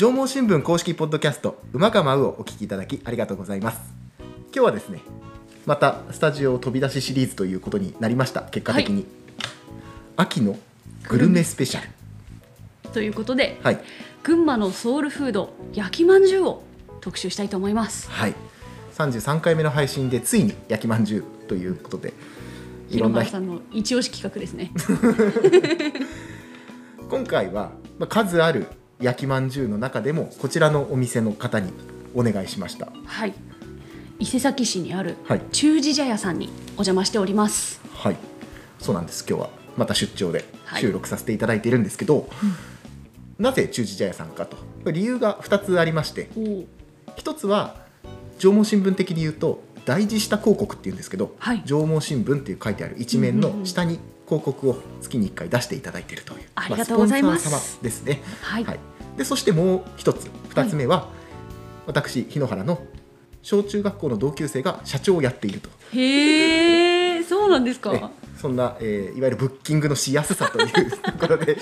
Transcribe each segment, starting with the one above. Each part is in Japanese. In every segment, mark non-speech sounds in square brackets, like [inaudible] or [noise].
縄文新聞公式ポッドキャスト馬が舞うをお聞きいただきありがとうございます。今日はですねまたスタジオ飛び出しシリーズということになりました結果的に、秋のグルメスペシャル。ということで、はい。群馬のソウルフード焼きまんじゅうを特集したいと思います。はい。33回目の配信でついに焼きまんじゅうということでいろさんの一押し企画ですね。[laughs] 今回は、まあ、数ある焼きまんじゅうの中でもこちらのお店の方にお願いしました。はい。伊勢崎市にあるはい。中寺茶屋さんにお邪魔しております。はい。そうなんです。今日はまた出張ではい。収録させていただいているんですけど、なぜ中寺茶屋さんかと。理由が2つありましておお一つは縄文新聞的に言うと大字下広告っていうんですけど、はい。縄文新聞っていう書いてある一面うんうんうん。の下に広告を月に1回出していただいているというありがとうございます。あスポンサー様ですね、はい、はい、でそしてもう一つ二つ目は、私日野原の小中学校の同級生が社長をやっていると。へえそうなんですえかそんな、えーいわゆるブッキングのしやすさという [laughs] ところで、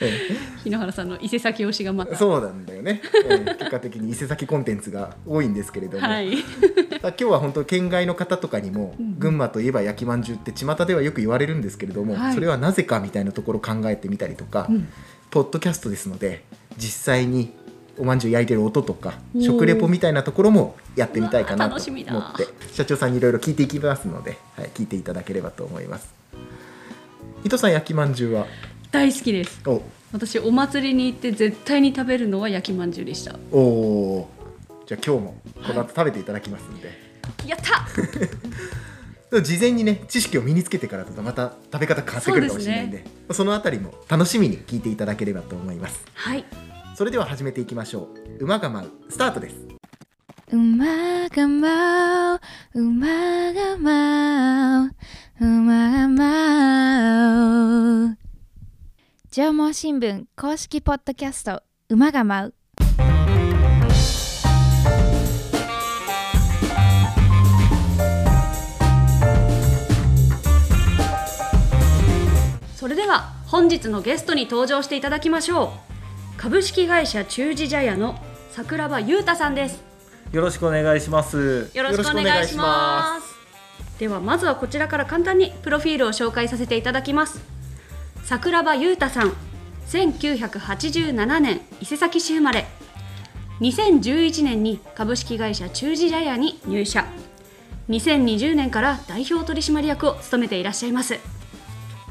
え日野原さんの伊勢崎推しがまた。ーそうなんだよね、えー結果的に伊勢崎コンテンツが多いんですけれども、はい。[laughs] 今日は本当県外の方とかにも、うんうん。群馬といえば焼きまんじゅうって巷ではよく言われるんですけれども、はい。それはなぜかみたいなところを考えてみたりとか、うん。ポッドキャストですので実際におまんじゅう焼いてる音とか食レポみたいなところもやってみたいかなと思って。社長さんにいろいろ聞いていきますので、はい、聞いていただければと思います。伊藤さん焼きまんじゅうは？大好きです。お。私お祭りに行って絶対に食べるのは焼きまんじゅうでした。おー。じゃあ今日もこの後食べていただきますんで、やった！[laughs] 事前にね知識を身につけてからだとまた食べ方変わってくるかもしれないんでそのあたりも楽しみに聞いていただければと思います。はいそれでは始めていきましょう。馬が舞う。スタートです。馬が舞う。馬が舞う。馬が舞う。縄文新聞公式ポッドキャスト。馬が舞う。それでは本日のゲストに登場していただきましょう株式会社中寺茶屋の桜庭裕太さんです。よろしくお願いします。よろしくお願いします。ではまずはこちらから簡単にプロフィールを紹介させていただきます。桜庭裕太さん1987年伊勢崎市生まれ。2011年に株式会社中寺茶屋に入社。2020年から代表取締役を務めていらっしゃいます。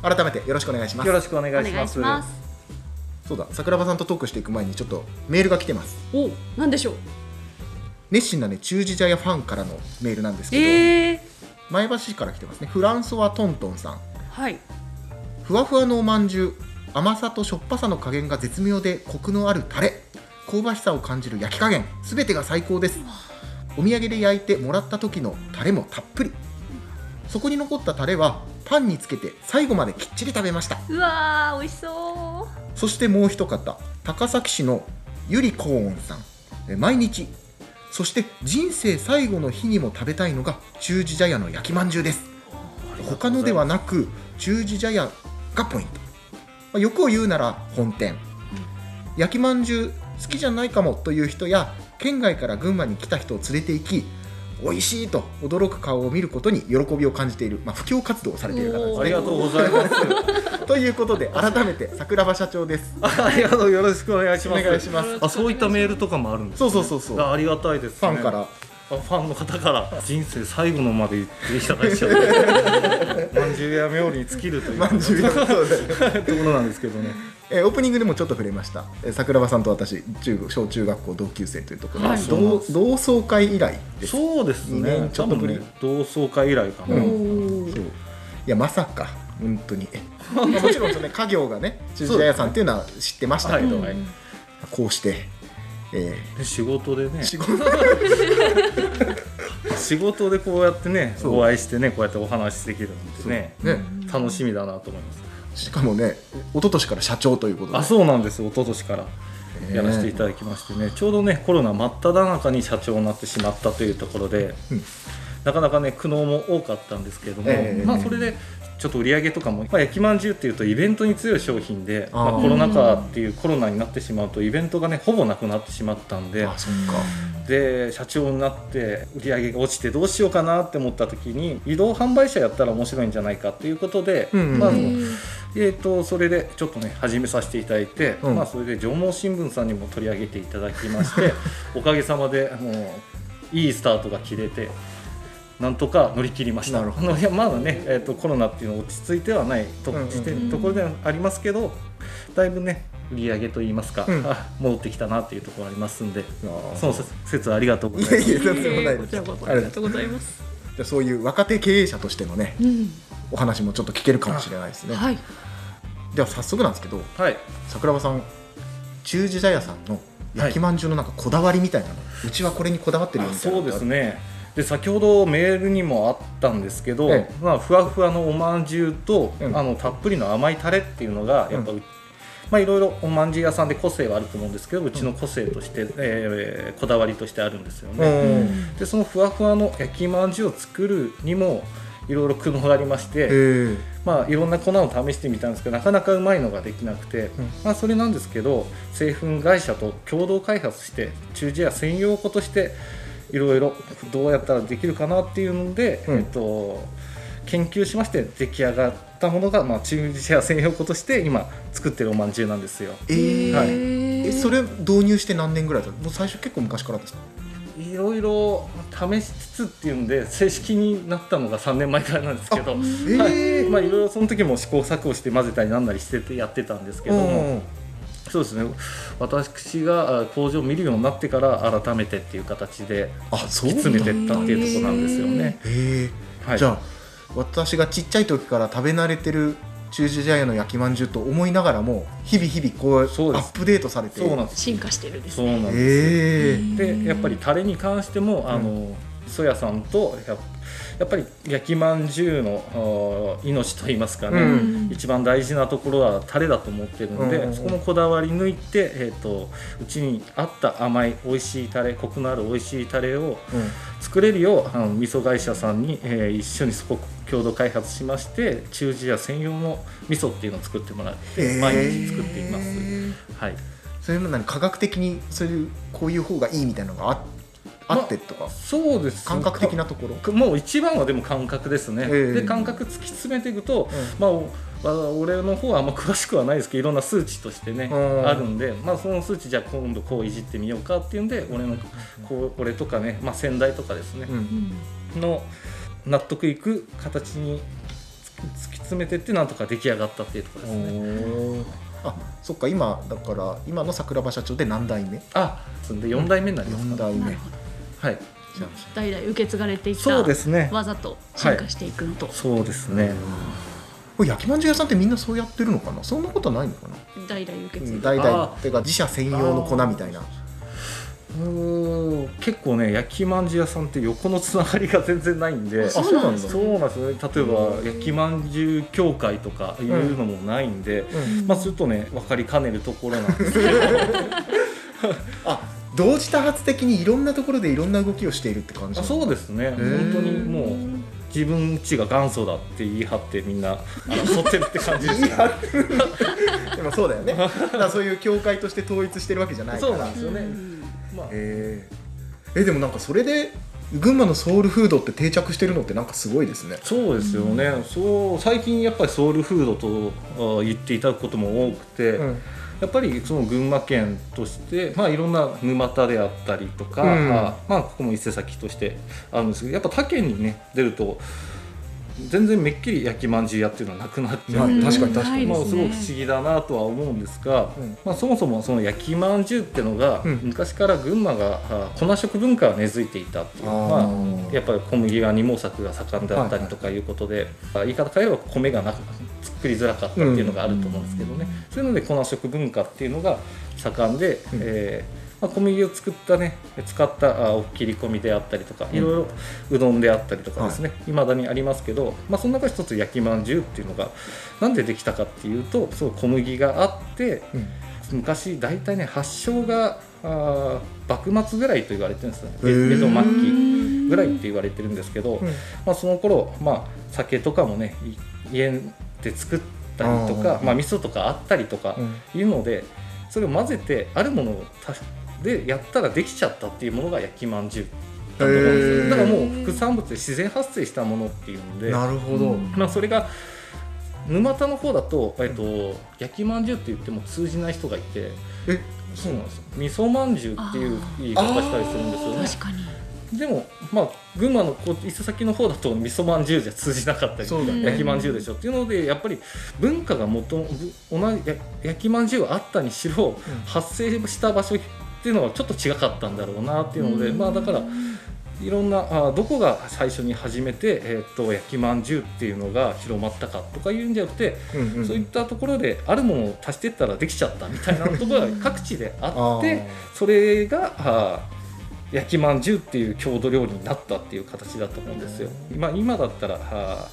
改めてよろしくお願いします。よろしくお願おいします。そうだ桜庭さんとトークしていく前にちょっとメールが来てます。おなんでしょう？熱心なね中寺茶屋ファンからのメールなんですけど、えー、前橋市から来てますね。フランソワトントンさん。はい。ふわふわのおまんじゅう甘さとしょっぱさの加減が絶妙でコクのあるタレ。香ばしさを感じる焼き加減。すべてが最高です。お土産で焼いてもらった時のタレもたっぷり。そこに残ったタレはパンにつけて最後まできっちり食べました。うわー美味しそそしてもう一方高崎市のゆりこーんさん。え毎日。そして人生最後の日にも食べたいのが中寺茶屋の焼きまんじゅうです。他のではなく中寺茶屋がポイント、まあ、欲を言うなら本店、焼きまんじゅう好きじゃないかもという人や県外から群馬に来た人を連れて行き美味しいと驚く顔を見ることに喜びを感じている、まあ、布教活動をされている方ですねありがとうございます。[laughs] ということで改めて桜庭社長です [laughs] ありがとうよろしくお願いしおます。願いしますあそういったメールとかもあるんです、そうそうそうそうあありがたいです、ね。ファンからあファンの方から人生最後のまで言っていただいちゃう。[laughs] まんじゅうや冥利に尽きるというまんじゅうやそうだよねところなんですけどね。えーオープニングでもちょっと触れました、えー桜庭さんと私中小中学校同級生というところで、はい。同同窓会以来です。そうです二ね年。ちょっとぶりね同窓会以来かな。うん。そう。いやまさか本当に。まあもちろんその、ね、家業がね中寺屋さんっていうのは知ってました。けど、はい。はいこうして、えで仕事でね。ー、仕事。[laughs] 仕事でこうやってねお会いしてねこうやってお話しできるなんてね。ね。楽しみだなと思います。しかもね一昨年から社長ということで。あそうなんです。一昨年からえー。やらせていただきましてね、ちょうどねコロナ真っ只中に社長になってしまったというところで、うん。なかなかね苦悩も多かったんですけれども、ええまあそれでちょっと売り上げとかも、まあ、焼きまんじゅうっていうとイベントに強い商品でまあ、コロナ禍っていうコロナになってしまうとイベントがねほぼなくなってしまったんで。あそっか。で社長になって売り上げが落ちてどうしようかなって思った時に移動販売車やったら面白いんじゃないかっていうことで、うんまあうん。えー、とそれでちょっとね始めさせていただいて、うん。まあ、それで縄文新聞さんにも取り上げていただきまして [laughs] おかげさまでもういいスタートが切れてなんとか乗り切りました。なるほあのいやまだね、えー、とコロナっていうのは落ち着いてはないと,、うんうんうん。ところではありますけどだいぶね売り上げといいますか、うん。あ戻ってきたなっていうところありますんでその説はありがとうございます。いやいやありがとうございます。じゃあそういう若手経営者としてのねうん、お話もちょっと聞けるかもしれないですね。はい。では早速なんですけどはい。桜庭さん中地茶屋さんの焼きまんじゅうのなんかこだわりみたいなの、うちはこれにこだわってるよみたいなそうですねで先ほどメールにもあったんですけど、ええ。まあ、ふわふわのおまんじゅうと、うん。あのたっぷりの甘いタレっていうのがやっぱ、うまあ、いろいろおまんじゅう屋さんで個性はあると思うんですけどうちの個性として、えーこだわりとしてあるんですようね。ん。でそのふわふわの焼きまんじゅうを作るにもいろいろ工夫がありまして、まあ、いろんな粉を試してみたんですけどなかなかうまいのができなくて、うん。まあ、それなんですけど製粉会社と共同開発して中地屋専用粉としていろいろどうやったらできるかなっていうので、うん。えっと、研究しまして出来上がったものが、まあ、中地屋専用粉として今作ってるおまんじゅうなんですよ。えー。はい。えそれ導入して何年ぐらいだもう最初結構昔からですか？いろいろ試しつつっていうんで正式になったのが3年前からなんですけど、えー。はい。まあ、いろいろその時も試行錯誤して混ぜたりなんなりしててやってたんですけども。そうですね。私があ工場を見るようになってから改めてっていう形であそう突き詰めていったっていうところなんですよね。はい、じゃあ私がちっちゃい時から食べ慣れてる中地茶屋の焼きまんじゅうと思いながらも日々日々こうアップデートされて。そうなんです。進化してるですそうね。なんです。ええ。でやっぱりタレに関してもあの、ソヤさんとややっぱり焼きまんじゅうのあ命といいますかね、うん。一番大事なところはタレだと思ってるので、うん。そこのこだわり抜いて、えー、とうちに合った甘い美味しいタレコクのある美味しいタレを作れるようあの味噌会社さんに、えー一緒にそこ共同開発しまして中地屋専用の味噌っていうのを作ってもらって、毎日作っています。はい。それも何科学的にそういうこういう方がいいみたいなのがああってとか、そうです。感覚的なところ？もう一番はでも感覚ですね、ええ。で感覚突き詰めていくと、まあおまあ俺の方はあんま詳しくはないですけどいろんな数値としてね、うん。あるんで、まあ、その数値じゃあ今度こういじってみようかっていうんで俺のこう俺とかね、まあ、先代とかですねう、ん。の納得いく形に突き詰めてってなんとか出来上がったっていうところですね。あそっか今だから今の桜庭社長で何代目？あそんで4代目になります4か、代目。はい。代々受け継がれていったそうですね。技と進化していくのと、そうですね、あこれ焼きまんじゅう屋さんってみんなそうやってるのかな？そんなことないのかな？代々受け継いで代々あっていうか自社専用の粉みたいな。うー。ん結構ね焼きまんじゅう屋さんって横のつながりが全然ないんで。あそうなんだ。そうなんですよね。例えば焼きまんじゅう協会とかいうのもないんで、うん。まあするとね分かりかねるところなんですけど。[laughs] [laughs] あ同時多発的にいろんなところでいろんな動きをしているって感じあそうでですね。ー。本当にもう自分ちが元祖だって言い張ってみんなあの沿ってるって感じです言い張ってる。[laughs] でもそうだよね。だそういう教会として統一してるわけじゃないから。そうなんですよね、まあ。えー。えでもなんかそれで群馬のソウルフードって定着してるのってなんかすごいですね。そうですよね、そう最近やっぱりソウルフードとあ言っていただくことも多くて、うんやっぱりその群馬県として、まあ、いろんな沼田であったりとか、うん。あまあ、ここも伊勢崎としてあるんですけどやっぱ他県にね出ると全然めっきり焼きまんじゅう屋っていうのはなくなっちゃう、はいうん確かに。確かにまあ、すねごく不思議だなとは思うんですが、うん。まあ、そもそもその焼きまんじゅうっていうのが、うん昔から群馬があ粉食文化が根付いていたっていう。まあ、やっぱり小麦が二毛作が盛んであったりとかいうことで、あ言い方変えれば米がなく作りづらかったっていうのがあると思うんですけどね、そういうので粉食文化っていうのが盛んで、うん。えーまあ、小麦を作ったね使ったあおっきり込みであったりとか、うん。いろいろうどんであったりとかですね、い。まだにありますけど、まあ、その中一つ焼きまんじゅうっていうのがなんでできたかっていうとそう小麦があってうん。昔大体ね発祥があ幕末ぐらいと言われてるんですよね。江戸末期ぐらいって言われてるんですけど、うん。まあ、その頃、まあ酒とかもねい家で作ったりとかまあ、味噌とかあったりとかうん。いうのでそれを混ぜてあるものをでやったらできちゃったっていうものが焼きまんじゅう。だと思うんですへー。よだからもう副産物で自然発生したものっていうので、なるほど、うんまあ、それが沼田の方だと,、えっと焼きまんじゅうって言っても通じない人がいて。えそうなんですよ。味噌まんじゅうっていう言い方したりするんですよね。確かに。でもまあ群馬のこう伊勢崎の方だと味噌まんじゅうじゃ通じなかったりね。焼きまんじゅうでしょ。っていうのでやっぱり文化がもとぶ同じや焼きまんじゅうあったにしろ発生した場所っていうのはちょっと違かったんだろうなっていうので、まあだからいろんなあどこが最初に始めて、えー、と焼きまんじゅうっていうのが広まったかとかいうんじゃなくて、うんうん。そういったところであるものを足していったらできちゃったみたいなところが各地であってそれがあ焼きまんじゅうっていう郷土料理になったっていう形だと思うんですよ。今今だったらあ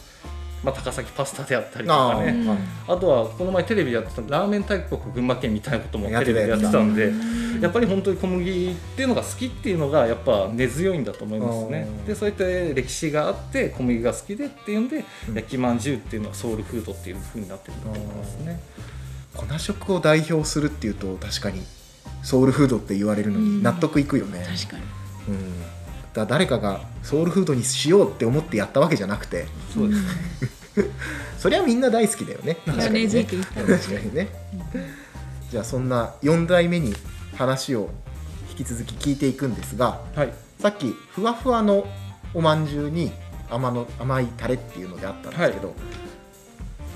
まあ、高崎パスタであったりとかね。はいあとはこの前テレビでやってたラーメン大国群馬県みたいなこともやってたテレビでやってたんでややっぱり本当に小麦っていうのが好きっていうのがやっぱ根強いんだと思いますね。でそういった歴史があって小麦が好きでっていうんで、うん焼きまんじゅうっていうのはソウルフードっていう風になってるんだと思いますね粉食を代表するっていうと確かにソウルフードって言われるのに納得いくよね、確かに。うん、だ誰かがソウルフードにしようって思ってやったわけじゃなくて。そうですね。[laughs] そりゃみんな大好きだよね。確かにね。確かにね。じゃあそんな4代目に話を引き続き聞いていくんですがはい。さっきふわふわのおまんじゅうに甘の甘いタレっていうのであったんですけど、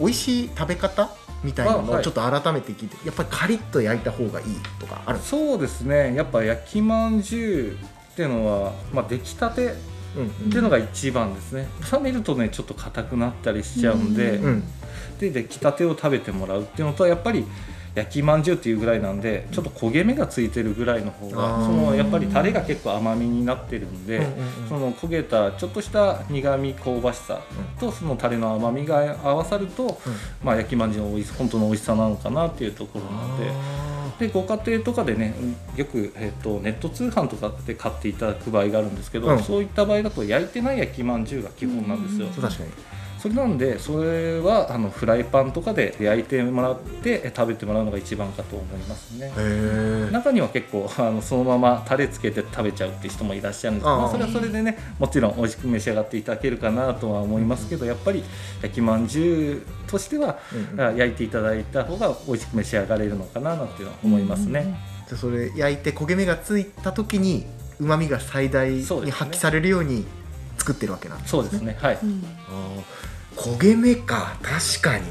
美味しい食べ方みたいなのをちょっと改めて聞いて、やっぱりカリッと焼いた方がいいとかあるそうですね。やっぱ焼きまんじゅうっていうのは、まあ、出来たてっうん。ていうのが一番ですね。冷めるとねちょっと硬くなったりしちゃうんで、うんうん。で出来たてを食べてもらうっていうのとやっぱり焼きまんじゅうっていうぐらいなんでちょっと焦げ目がついてるぐらいの方あがー。そのやっぱりタレが結構甘みになってるんで、うんうんうん。その焦げたちょっとした苦み香ばしさとそのタレの甘みが合わさると、まあ、焼きまんじゅうの本当の美味しさなのかなっていうところなので。あでご家庭とかでねよく、えっとネット通販とかで買っていただく場合があるんですけど、うん。そういった場合だと焼いてない焼きまんじゅうが基本なんですよ。う確かにそれなんでそれはあのフライパンとかで焼いてもらってえ食べてもらうのが一番かと思いますね。中には結構あのそのままタレつけて食べちゃうって人もいらっしゃるんですけどそれはそれでねもちろん美味しく召し上がっていただけるかなとは思いますけどやっぱり焼きまんじゅうとしては、うん。うんあ焼いていただいた方が美味しく召し上がれるのかななんていうのは思いますね。じゃあそれ焼いて焦げ目がついた時にうまみが最大に発揮されるように作ってるわけなんですそうですね。はい。うん。あー焦げ目か確かに。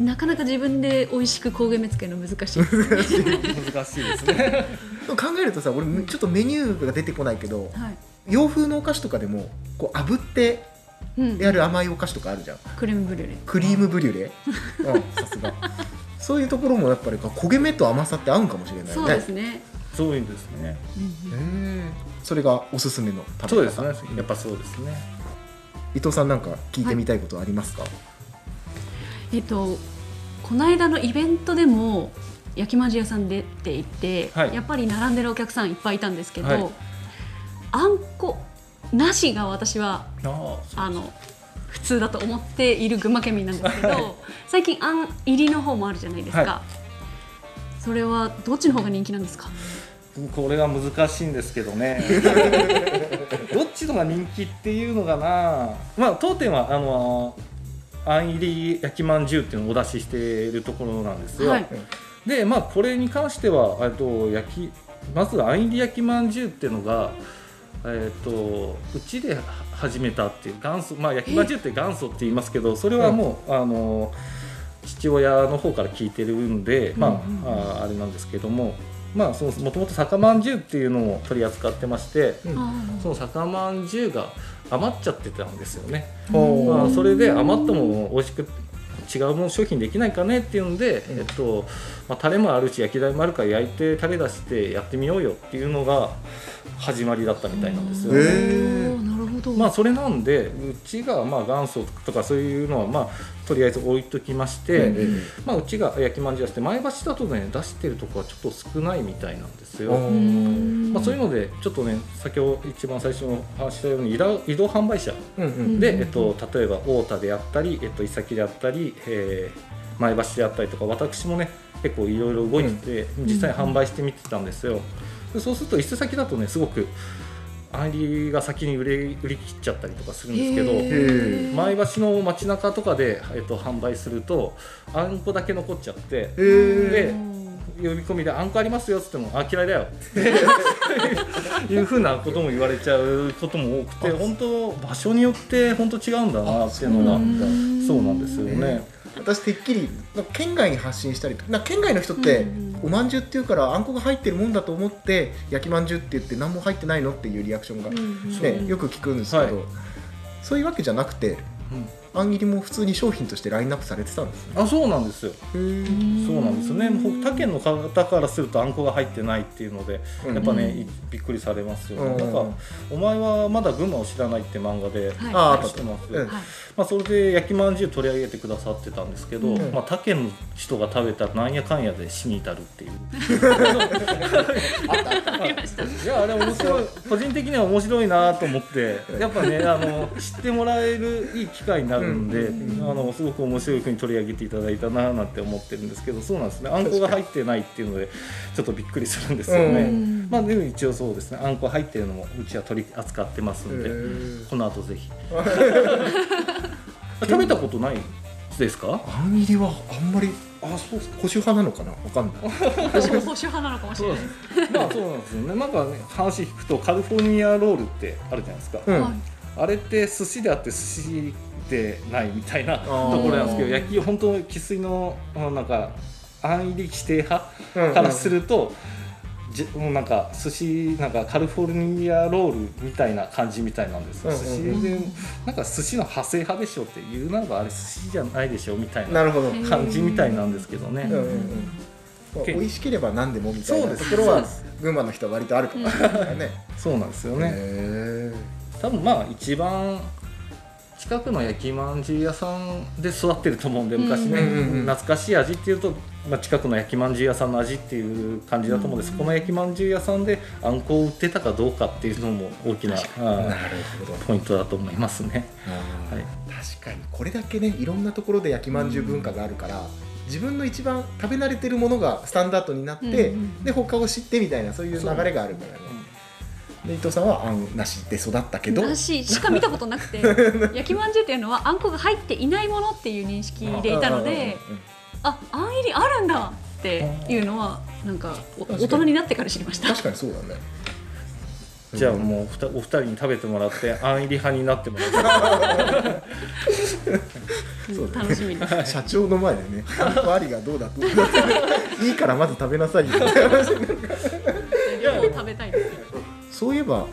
なかなか自分で美味しく焦げ目つけるの難しいですね。難しい。ですね。考えるとさ俺ちょっとメニューが出てこないけどはい。洋風のお菓子とかでもこう炙ってうんやる甘いお菓子とかあるじゃん。クレームブリュレ。クリームブリュレ。うん。さすが。そういうところもやっぱり焦げ目と甘さって合うんかもしれないね。そうですね、そういうんですね。うんへえそれがおすすめの食べ方。そうですね。やっぱそうですね。伊藤さんなんか聞いてみたいことありますか、えっとこの間のイベントでも焼きまんじ屋さん出ていて、はい。やっぱり並んでるお客さんいっぱいいたんですけど、はい。あんこなしが私はあの普通だと思っている群馬県民なんですけど、はい。最近あん入りの方もあるじゃないですか、はそれはどっちの方が人気なんですか？これは難しいんですけどね。[laughs] どっちのが人気っていうのがな。まあ当店はあのあん入り焼きまんじゅうっていうのをお出ししているところなんですよ、はい。でまあこれに関してはえっと焼きまずあん入り焼きまんじゅうっていうのがえっとうちで始めたっていう元祖まあ焼きまんじゅうって元祖って言いますけどそれはもう、あの父親の方から聞いてるんで、まあ,、うんうんああれなんですけどもまあそのもともと酒まんじゅうっていうのを取り扱ってましてうん。あその酒まんじゅうが余っちゃってたんですよね。まあ、それで余ったものを美味しく違うもの商品できないかねっていうので、うん。えっとまあ、タレもあるし焼き台もあるから焼いてタレ出してやってみようよっていうのが始まりだったみたいなんですよへね。ど。まあそれなんでうちがまあ元祖とかそういうのはまあとりあえず置いときまして、ええまあうちが焼きまんじゅうやって前橋だとね出してるとこはちょっと少ないみたいなんですよ。まあ、そういうのでちょっとね先ほど一番最初の話したように移動移動販売車うんうんで、えっと、例えば太田であったり、えっと、伊崎であったり、えー前橋であったりとか私もね結構いろいろ動いてて、実際販売してみてたんですよ。でそうすると伊勢崎だとねすごくアンリが先に売れ売り切っちゃったりとかするんですけど。前橋の街中とかで、えっと、販売するとあんこだけ残っちゃってで呼び込みで「あんこありますよ」っつっても「あ嫌いだよ」って [laughs] いうふうなことも言われちゃうことも多くて本当場所によって本当違うんだなっていうのがあそうなんですよね。私てっきり県外に発信したりとな県外の人って、うんおまんじゅうっていうからあんこが入ってるもんだと思って焼きまんじゅうって言って何も入ってないのっていうリアクションが、ねよく聞くんですけど、はい。そういうわけじゃなくてうんあん切りも普通に商品としてラインナップされてたんですね。あそうなんですよ。そうなんですよね。もう他県の方からするとあんこが入ってないっていうのでうんやっぱね、うんいびっくりされますよね、うんなんか「お前はまだ群馬を知らない」って漫画で、はい。ああ知ってます、うん。はい。まあ、それで焼きまんじゅう取り上げてくださってたんですけど、うん。まあ、他県の人が食べたらなんやかんやで死に至るっていう。いやあれ面白い。個人的には面白いなと思ってやっぱねあの知ってもらえるいい機会になるんで、うん。あのすごく面白いふうに取り上げていただいたななんて思ってるんですけどそうなんですね。あんこが入ってないっていうのでちょっとびっくりするんですよね、うん。まあでも一応そうですね。あんこ入ってるのもうちは取り扱ってますんで、この後ぜひ。[laughs] 食べたことないですか？あん切りはあんまりあそうですか。保守派なのかな？わかんない。保守派なのかもしれない。まあそうなんですよね。なんかね話聞くとカリフォルニアロールってあるじゃないですか、うん。はいあれって寿司であって寿司でないみたいなとー。ころなんですけど焼き本当生粋のなんかあん入り指定派うんからすると、じもうなんか寿司なんかカリフォルニアロールみたいな感じみたいなんですよ、うんうん寿司でなんか寿司の派生派でしょって言うならばあれ寿司じゃないでしょみたいな感じみたいなんですけどね、うんうんうん。まあけ美味しければ何でもみたいなところは群馬の人は割とあるかもしれないね。そうなんですよね、へ多分まあ一番近くの焼きまんじゅう屋さんで育ってると思うんで昔ね、懐かしい味っていうと、まあ、近くの焼きまんじゅう屋さんの味っていう感じだと思うんです、この焼きまんじゅう屋さんであんこを売ってたかどうかっていうのも大きなーあなるほど。ポイントだと思いますね。はい。確かにこれだけねいろんなところで焼きまんじゅう文化があるから、自分の一番食べ慣れてるものがスタンダードになって、うんうん。で他を知ってみたいなそういう流れがあるからね。で伊藤さんはあんなしで育ったけど、なし。しか見たことなくて。[laughs] 焼きまんじゅうっていうのはあんこが入っていないものっていう認識でいたのでああん入りあるんだっていうのはなんか大人になってから知りました。確かにそうだね。じゃあもうふたお二人に食べてもらってあん入り派になってもらって [laughs] そうだね。楽しみです。社長の前でね、あんこありがどうだどうだっていいからまず食べなさいよ。って話になる両方食べたいですそういえば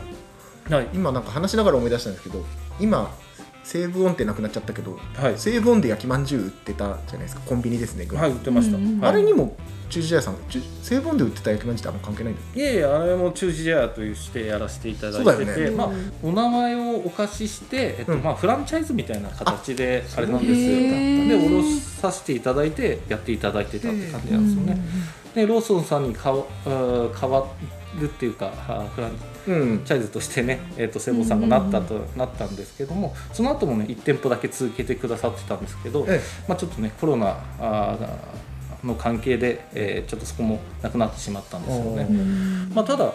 はい、今なんか話しながら思い出したんですけど今西武音ってなくなっちゃったけどはい。西武音で焼きまんじゅう売ってたじゃないですかコンビニですね、はい、売ってました、うん。うんはい。あれにも中時屋さん中西武音で売ってた焼きまんじゅうってあんま関係ないんだよいえいえあれも中時屋としてやらせていただいてそうだよね。て、まあ、お名前をお貸しして、えっとうん。まあ、フランチャイズみたいな形であれなんですよ。で卸させていただいてやっていただいてたって感じなんですよね。でローソンさんに変わ変わるっていうかフランうんチャイズとしてね、えっとセボさんがなったと、なったんですけどもその後もね1店舗だけ続けてくださってたんですけど、えまあ、ちょっとねコロナの関係で、えーちょっとそこもなくなってしまったんですよね。まあ、ただ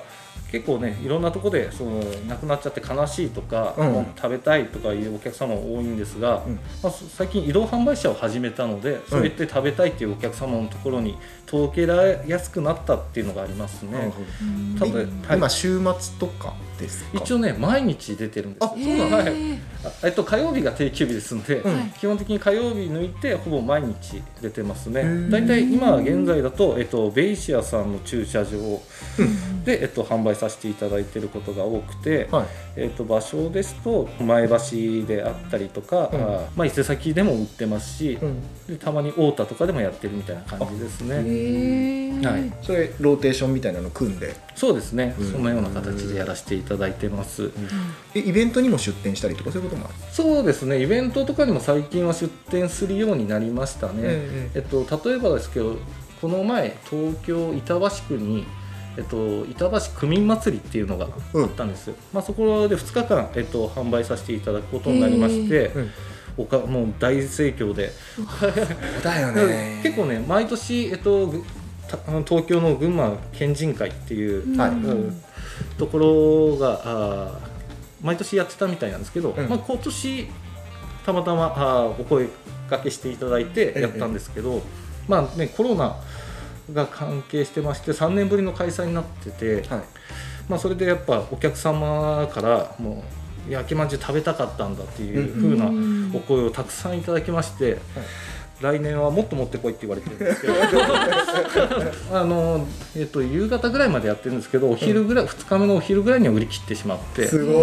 結構ねいろんなところでその亡くなっちゃって悲しいとか、うん。もう食べたいとかいうお客様多いんですが、うん。まあ、そ最近移動販売車を始めたのでそうやって食べたいっていうお客様のところに届けられやすくなったっていうのがありますね。ただ、いはい。今週末とかですか？一応ね毎日出てるんです。あそうなのはいあえっと、火曜日が定休日ですので、うん基本的に火曜日抜いてほぼ毎日出てますね。ー。大体今現在だと、えっと、ベイシアさんの駐車場で、えっと、販売させていただいていることが多くて、はい。えっと、場所ですと前橋であったりとか、うん。あまあ、伊勢崎でも売ってますし、うん。でたまに太田とかでもやってるみたいな感じですね。へはい、それローテーションみたいなの組んで。そうですね、うん。そのような形でやらせていただいてます。えイベントにも出店したりとかそういうこともある？そうですね。イベントとかにも最近は出店するようになりましたね、ええっと、例えばですけどこの前東京板橋区に、えっと、板橋区民祭りっていうのがあったんです。よ、まあ、そこで2日間、えっと、販売させていただくことになりまして、うんおかもう大盛況で。そうだよね。結構ね毎年、えっと、東京の群馬県人会っていう、はい。うん。ところがあー毎年やってたみたいなんですけど、うん。まあ、今年たまたまあーお声かけしていただいてやったんですけど、まあねコロナが関係してまして3年ぶりの開催になってて、はい。まあ、それでやっぱお客様からもう焼きまんじゅう食べたかったんだっていう風なお声をたくさんいただきまして、来年はもっと持ってこいって言われてるんですけど [laughs] あの、えっと、夕方ぐらいまでやってるんですけどお昼ぐらい、2日目のお昼ぐらいには売り切ってしまって。すごい。え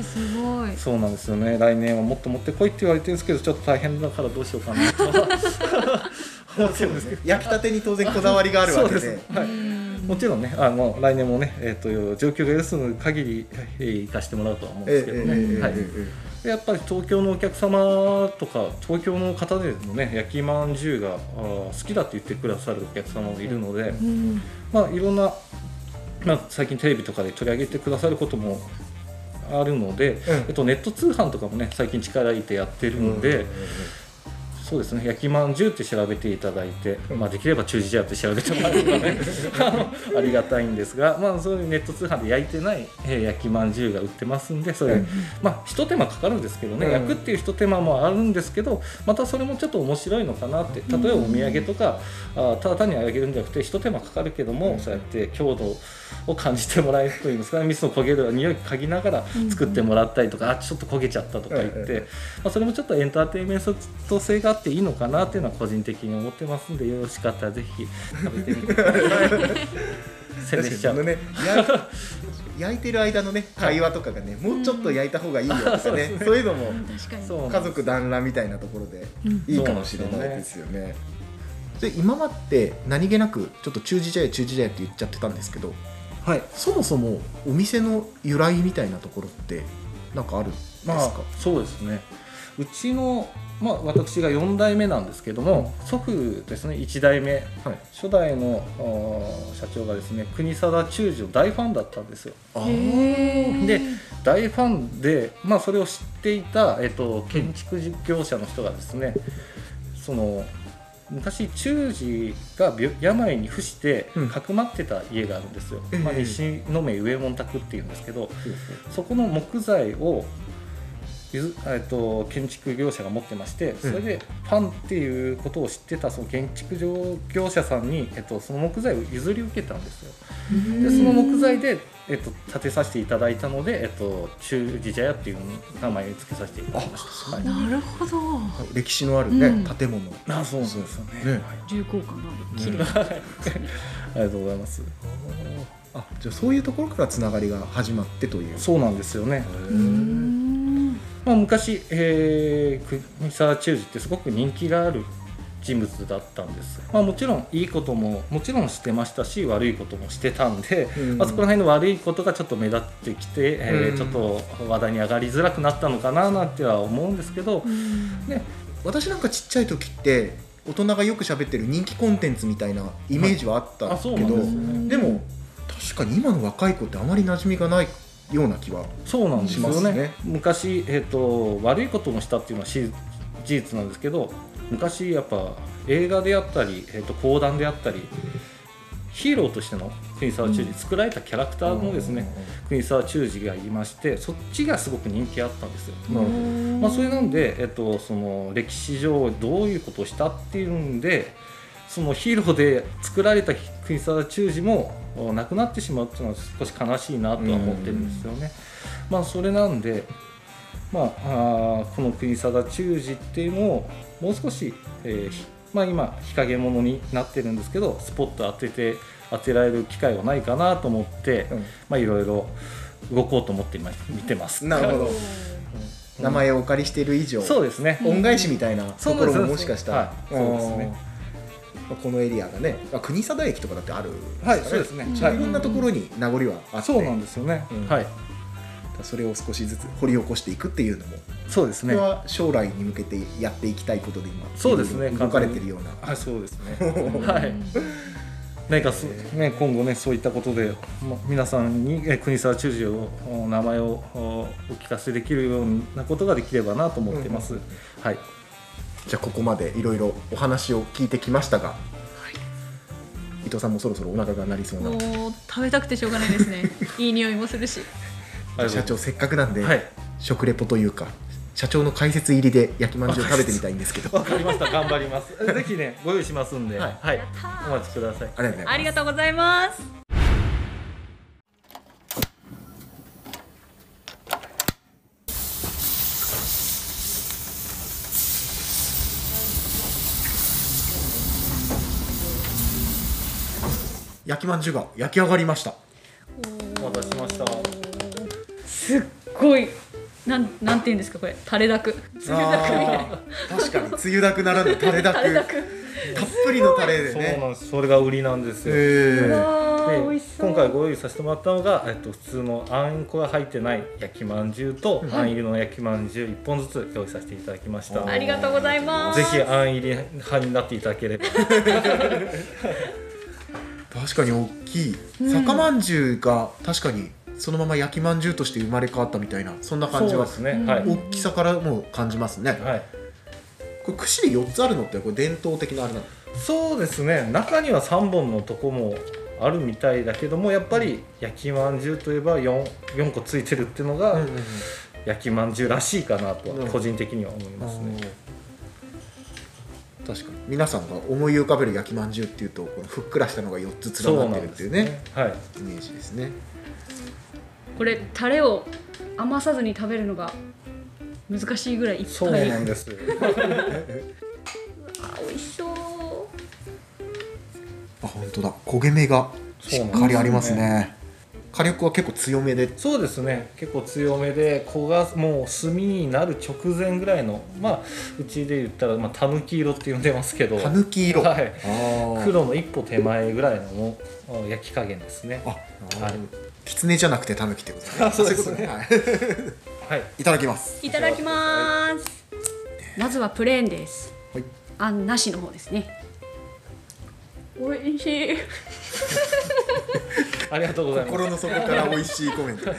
ー、すごい。そうなんですよね。来年はもっと持ってこいって言われてるんですけどちょっと大変だからどうしようかなと。思ってるんですけど。焼きたてに当然こだわりがあるわけで。そうです。はいもちろんね、あの来年もね、えっ、と状況が許す限り、えー行かしてもらうとは思うんですけどね。はい。でやっぱり東京のお客様とか東京の方でもね焼きまんじゅうが好きだって言ってくださるお客様もいるので、うんまあいろんな、まあ、最近テレビとかで取り上げてくださることもあるので、うんえっと、ネット通販とかもね最近力入れてやってるので、そうですね。焼きまんじゅうって調べていただいて、まあ、できれば中時茶って調べてもらえればね [laughs] ありがたいんですが、まあ、そういうネット通販で焼いてない、えー焼きまんじゅうが売ってますんでそれ、うん。まあ一手間かかるんですけどね、うん。焼くっていう一手間もあるんですけどまたそれもちょっと面白いのかなって例えばお土産とか、あただ単にあげるんじゃなくて一手間かかるけども、そうやって強度を感じてもらえるといいますかミスの焦げる匂い嗅ぎながら作ってもらったりとか、あちょっと焦げちゃったとか言って、うんうんまあ、それもちょっとエンターテインメント性があっていいのかなっていうのは個人的に思ってますんでよろしかったらぜひ食べてみてください。[laughs] 宣伝しちゃ [laughs] う。焼いてる間のね会話とかがねもうちょっと焼いた方がいいよとかね。[laughs] そういうのも家族団らんみたいなところでうんいいかもしれないですよね。で今まで何気なくちょっと中時茶屋中時茶屋って言っちゃってたんですけどはい。そもそもお店の由来みたいなところってなんかあるんですか、まあそうですね。うちの、まあ、私が4代目なんですけども、祖父ですね1代目。はい。初代の社長がですね国定忠治の大ファンだったんですよ。で大ファンで、まあ、それを知っていた、えっと、建築業者の人がですねその昔忠治が病病に伏してうん。かくまってた家があるんですよ、ええ。まあ、西の目上門宅っていうんですけどそこの木材をえっと建築業者が持ってましてそれでファンっていうことを知ってたその建築業者さんに、えっと、その木材を譲り受けたんですよ。でその木材で、えっと、建てさせていただいたので、えっと、中寺茶屋っていう名前を付けさせていただきました。はい。なるほど。歴史のあるね、うん。建物。あそうなんですよね。ね。重厚感がある綺麗ね [laughs] ありがとうございます。あじゃあそういうところからつながりが始まってという。そうなんですよね。うーん。まあ、昔、えー、国沢忠治ってすごく人気がある人物だったんです、まあ、もちろんいいことももちろんしてましたし悪いこともしてたんで、うん。まあ、そこら辺の悪いことがちょっと目立ってきて、えーうん。ちょっと話題に上がりづらくなったのかななんては思うんですけど、ね、私なんかちっちゃい時って大人がよく喋ってる人気コンテンツみたいなイメージはあったけど、なんでね。でも確かに今の若い子ってあまり馴染みがないような気はそうなんですよね。しますね。昔、えー、と悪いこともしたっていうのはし事実なんですけど昔やっぱ映画であったり、えー、と講談であったりヒーローとしての国沢忠治、作られたキャラクターのですね、国沢忠治がいましてそっちがすごく人気あったんですよ。なるほどまあ、それなんで、えっと、その歴史上どういうことをしたっていうんでそのヒーローで作られた国沢忠治もお亡くなってしまうっていうのは少し悲しいなとは思ってるんですよね。まあ、それなんで、まあ、あーこの国定忠治っていうのをもう少し、えーひまあ、今日陰物になってるんですけどスポット当てて当てられる機会はないかなと思って、うん。まあ、いろいろ動こうと思って今見てます。なるほど。うん。名前をお借りしている以上そうですね、恩返しみたいなところももしかしたら。そうですそうですはいそうですねこのエリアがねあ国定駅とかだってあるんはい、かそうですね。いろんなところに名残はあって。そうなんですよね。うん。はい、それを少しずつ掘り起こしていくっていうのもそうですね。これは将来に向けてやっていきたいことで今そうですね動かれてるようなはい、そうですね。[laughs] はい。何かそね今後ねそういったことで、ま、皆さんにえ国沢中将を名前をおお聞かせできるようなことができればなと思ってます。うんはい。じゃあここまでいろいろお話を聞いてきましたが、伊藤さんもそろそろお腹が鳴りそうなもう食べたくてしょうがないですねいい匂いもするし社長せっかくなんで、はい。食レポというか社長の解説入りで焼きまんじゅう食べてみたいんですけどわかりました。頑張ります。[laughs] ぜひねご用意しますんで、ははいい、お待ちください。ありがとうございますありがとうございます焼きまんじゅうが焼き上がりましたお待たせしました。すっごいなんなんていうんですかこれ。垂れだく。つゆだくみたいな確かに。つゆだくならぬタレだく。垂れだく。たっぷりのタレでそうねなんです。それが売りなんですよ。へー。わで今回ご用意させてもらったのが、えっと、普通のあんこが入ってない焼きまんじゅうと、あん入りの焼きまんじゅう1本ずつ用意させていただきました。あありがとうございます。ぜひあん入り派になっていただければ。[laughs] 確かに大きい。酒まんじゅうが確かにそのまま焼きまんじゅうとして生まれ変わったみたいなそんな感じはね、はい、大きさからも感じますね、はい、これ串で4つあるのってこれ伝統的なあれなの？そうですね。中には3本のとこもあるみたいだけどもやっぱり焼きまんじゅうといえば 4, 4個ついてるっていうのが、焼きまんじゅうらしいかなとは個人的には思いますね、確かに。皆さんが思い浮かべる焼きまんじゅうっていうとこのふっくらしたのが4つ連なってるっていうね。はい。イメージですねこれタレを余さずに食べるのが難しいぐらいいっそうぱいなんです。あ美味しそう。あ本当だ。焦げ目がしっかりありますね。火力は結構強めで。そうですね。結構強めで焦がもう炭になる直前ぐらいのまあうちで言ったら、まあ、たぬき色って呼んでますけど。たぬき色、はい。黒の一歩手前ぐらいの焼き加減ですね。あ、はい狐じゃなくてたぬきってことね。[laughs] あそうです。いことね、はい、[laughs] はい。いただきます。いただきます。まずはプレーンです。はい。あんなしの方ですね。美味しい。[laughs] ありがとうございます。心の底から美味しいコメント。い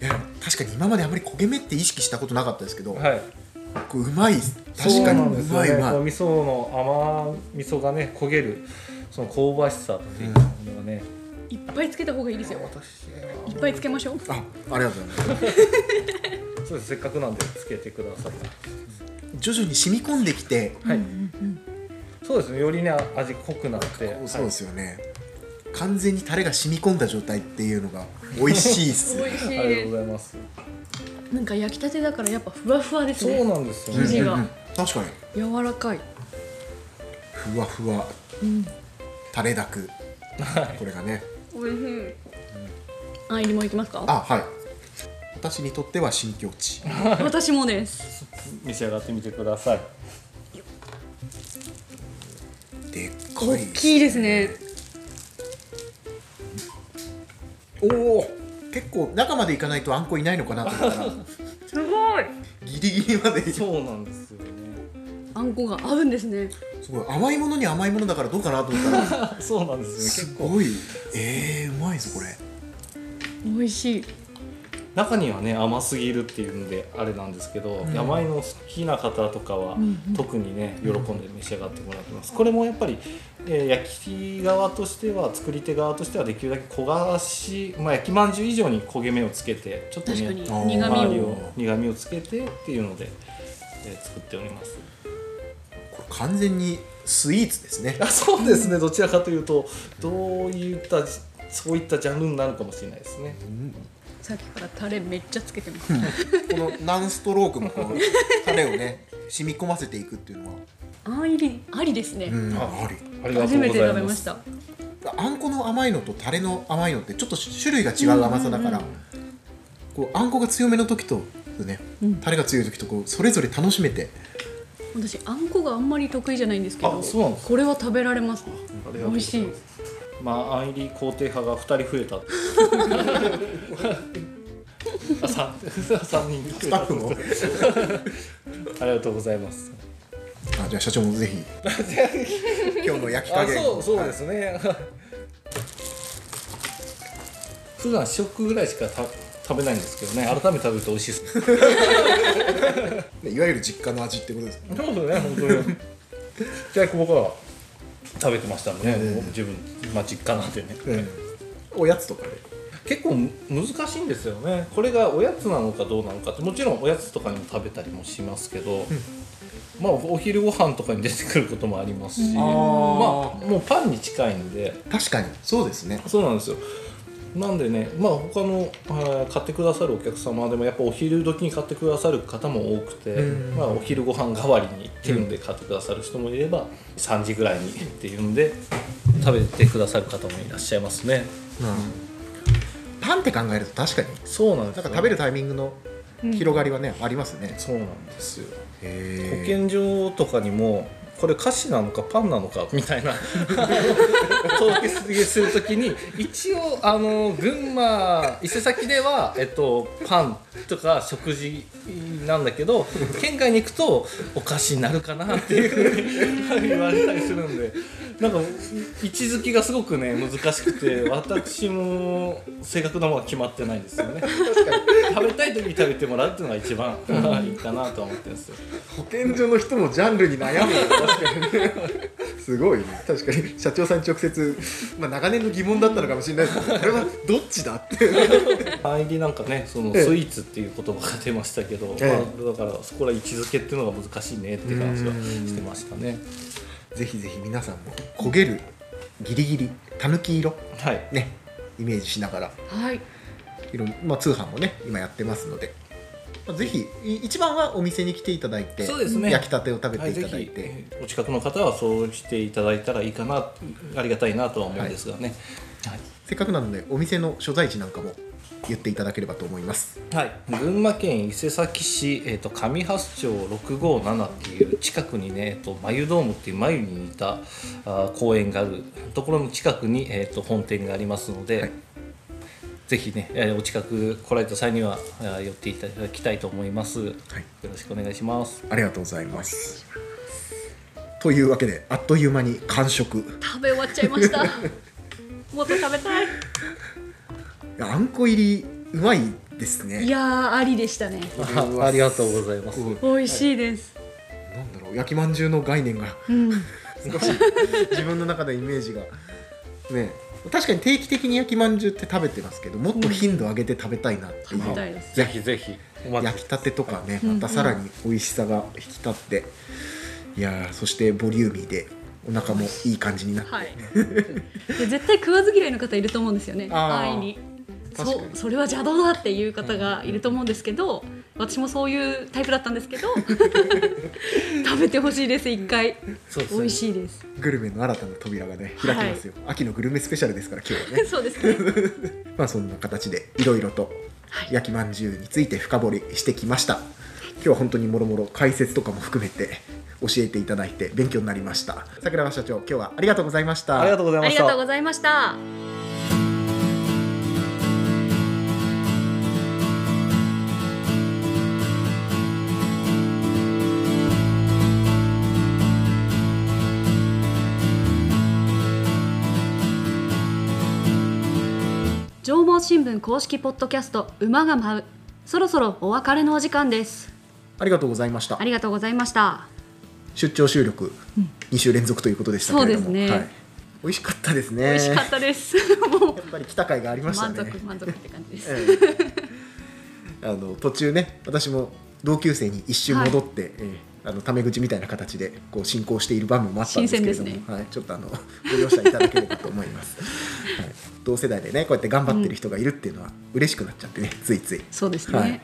や確かに今まであまり焦げ目って意識したことなかったですけど、はい。こううまい。確かにうまい。うまい味噌の甘味噌がね焦げるその香ばしさっていうのがね、いっぱいつけた方がいいですよ。いっぱいつけましょう。あありがとうございます。[laughs] そうです。せっかくなんでつけてください。徐々に染み込んできて、はい、そうですね。よりね味濃くなって。そうですよね、完全にタレが染み込んだ状態っていうのが美味しいっす美味しいはい、ありがとうでございます。すなんか焼きたてだからやっぱふわふわですそうねなんですよね。生地が。うん確かに。柔らかい。ふわふわ、タレだく。これがね美味しい。あん入りもいきますか？あはい。私にとっては新境地。[laughs] 私もです。召し上がってみてください。でっか大いきいですね。おお結構中までいかないとあんこいないのかなと思ったら。すごい。ギリギリまで。そうなんですよね。あんこが合うんですねすごい甘いものに甘いものだからどうかなと思ったら。[laughs] そうなんですね。結構。ごい。えー、うまいぞこれ。美味しい。中にはね甘すぎるっていうんであれなんですけど、うん。甘いの好きな方とかは、うんうん。特にね喜んで召し上がってもらってます。これもやっぱり、えー焼き側としては作り手側としてはできるだけ焦がし、まあ、焼きまんじゅう以上に焦げ目をつけてちょっとね周りを苦味をつけてっていうので、えー作っております完全にスイーツですね。あそうですね。どちらかというとどういったそういったジャンルになるかもしれないですね。さっきからタレめっちゃつけてます。この何ストロークもこうタレをね染み込ませていくっていうのは。あん入りありですね、うん、ああり。ありがと初めてうございま食べますした。あんこの甘いのとタレの甘いのってちょっと種類が違う甘さだから、うん。こうあんこが強めの時とね、うん。タレが強い時とこうそれぞれ楽しめて私あんこがあんまり得意じゃないんですけどあそうなんですこれは食べられます美味しいます。まああん入り肯定派が二人増えた。[laughs] あ三三人増えた。スタッフもありがとうございます。あじゃあ社長もぜひ今日の焼き加あ減そうそうですね、普段食ぐらいしかた食べないんですけどね。改めて食べると美味しいです。は [laughs] いいわゆる実家の味ってことですね。そうですね本当に。じゃあ僕は食べてましたんでね、うん自分、まあ、実家なんでね。うんおやつとかで？結構難しいんですよね。これがおやつなのかどうなのかって。もちろんおやつとかにも食べたりもしますけど、まあお昼ご飯とかに出てくることもありますし、んまあもうパンに近いんで。確かに。そうですね。そうなんですよなんでねまあ他のあー買ってくださるお客様でもやっぱお昼時に買ってくださる方も多くて、うんまあ、お昼ご飯代わりにっていうんで買ってくださる人もいれば、3時ぐらいにっていうんで食べてくださる方もいらっしゃいますね。パンって考えると確かに。そうなんですよ。なんか食べるタイミングの広がりはね、ありますね。そうなんですよ。へ保健所とかにもこれ菓子なのかパンなのかみたいな。[laughs] 登記するときに一応あの群馬伊勢崎では、えっと、パンとか食事なんだけど県外に行くとお菓子になるかなっていうふうに言われたりするんで。なんか位置づけがすごくね難しくて私も正確なものは決まってないんですよね。[laughs] 食べたい時に食べてもらうっていうのが一番いいかなとは思ってるんですよ。保健所の人もジャンルに悩むすごいね。確かに。社長さんに直接、まあ、長年の疑問だったのかもしれないです。けどこれはどっちだって。入りなんかねそのスえ。えイーツっていう言葉が出ましたけど、ええ。まあ、だからそこら位置づけっていうのが難しいねっていう話はしてましたね。ぜひぜひ皆さんも焦げるギリギリたぬき色。はい。ね。イメージしながら。はい。いろんまあ、通販もね今やってますので、まあ、ぜひい一番はお店に来ていただいてそうですね。焼きたてを食べていただいて、えーお近くの方はそうしていただいたらいいかなありがたいなとは思うんですがね。せっかくなのでお店の所在地なんかも言っていただければと思います。はい、群馬県伊勢崎市、えー、と上八町657っていう近くにね、えー、と眉ドームっていう眉に似たあー公園があるところの近くに、えー、と本店がありますので、はいぜひね、えーお近く来られた際には寄っていただきたいと思います、よろしくお願いします。ありがとうございます。というわけであっという間に完食。い食べ終わっちゃいました。[laughs] もっと食べたいやあんこ入りうまいですね。いやーありでしたね。[laughs] ありがとうございます、うん。美味しいです、なんだろう焼きまんじゅうの概念が。うん、[laughs] 少し自分の中でイメージがね確かに定期的に焼きまんじゅうって食べてますけどもっと頻度上げて食べたいなっていう、食べたいです。ぜひぜひ。焼きたてとかねうん。またさらに美味しさが引き立って、いやーそしてボリューミーでお腹もいい感じになって、はい。で絶対食わず嫌いの方いると思うんですよね。あー。安易に。確かに。そうそれは邪道だっていう方がいると思うんですけど私もそういうタイプだったんですけど [laughs] 食べてほしいです一回。そう美味しいです。グルメの新たな扉がね開きますよ、秋のグルメスペシャルですから今日はね。[laughs] そうですね。[laughs] まあそんな形でいろいろとはい。焼きまんじゅうについて深掘りしてきました。今日は本当にもろもろ解説とかも含めて教えていただいて勉強になりました。桜庭社長今日はありがとうございました。ありがとうございありましたがとうございました縄文新聞公式ポッドキャスト馬が舞う。そろそろお別れのお時間です。ありがとうございました。ありがとうございました。出張収録2週連続ということでしたけれども、そうですね。はい、美味しかったですね。美味しかったです。もうやっぱり来た甲斐がありました満ね足満足って感じです、ええ。あの途中ね私も同級生に一瞬戻って、ええあのタメ口みたいな形でこう進行している場面もあったんですけれども、新鮮ですはい、ちょっとあのご容赦いただければと思います、[laughs] はい、同世代でねこうやって頑張ってる人がいるっていうのは嬉しくなっちゃってねついつい、そうですね、はい。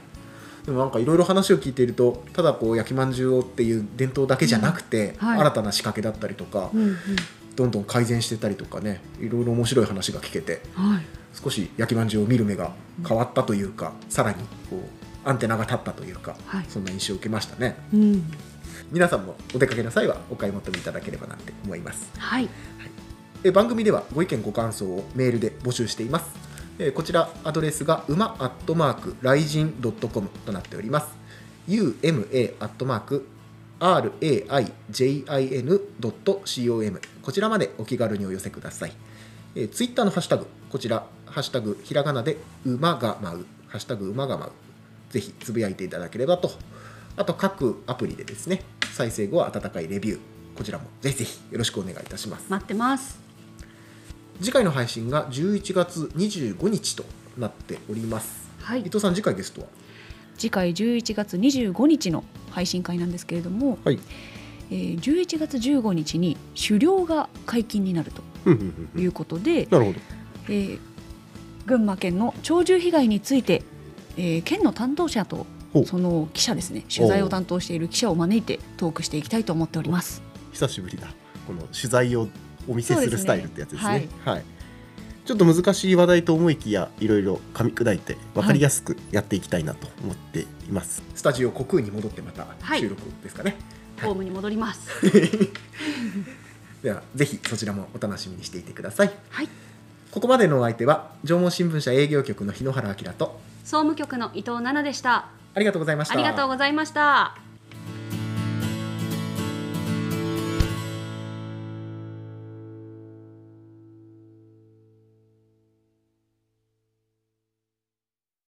でもなんかいろいろ話を聞いているとただこう焼きまんじゅうをっていう伝統だけじゃなくて、うん。はい。新たな仕掛けだったりとか、うんうん。どんどん改善してたりとかねいろいろ面白い話が聞けてはい。少し焼きまんじゅうを見る目が変わったというか、さらにこうアンテナが立ったというか、はい。そんな印象を受けましたね。うん皆さんもお出かけの際はお買い求めいただければなって思います。はい。え番組ではご意見ご感想をメールで募集しています。えこちらアドレスが馬アットマークライジンドットコムとなっております。Uma アットマーク raijin.com こちらまでお気軽にお寄せください。えツイッターのハッシュタグこちらハッシュタグひらがなで馬が舞う。ハッシュタグ馬が舞う。ぜひつぶやいていただければとあと各アプリでですね再生後は温かいレビューこちらもぜひぜひよろしくお願いいたします。待ってます。次回の配信が11月25日となっております。はい。伊藤さん次回ゲストは？次回11月25日の配信会なんですけれども、はい。えー11月15日に狩猟が解禁になるということで、なるほど。えー群馬県の鳥獣被害について、えー県の担当者とその記者ですね。取材を担当している記者を招いてトークしていきたいと思っております。久しぶりだ。この取材をお見せするスタイルってやつですね。はい。はい、ちょっと難しい話題と思いきやいろいろ噛み砕いて分かりやすくやっていきたいなと思っています、スタジオ虚空に戻ってまたはい。収録ですかね、ホームに戻ります。ではぜひそちらもお楽しみにしていてください。はい、ここまでのお相手は縄文新聞社営業局の日野原明と総務局の伊藤奈々でした。ありがとうございましたありがとうございました。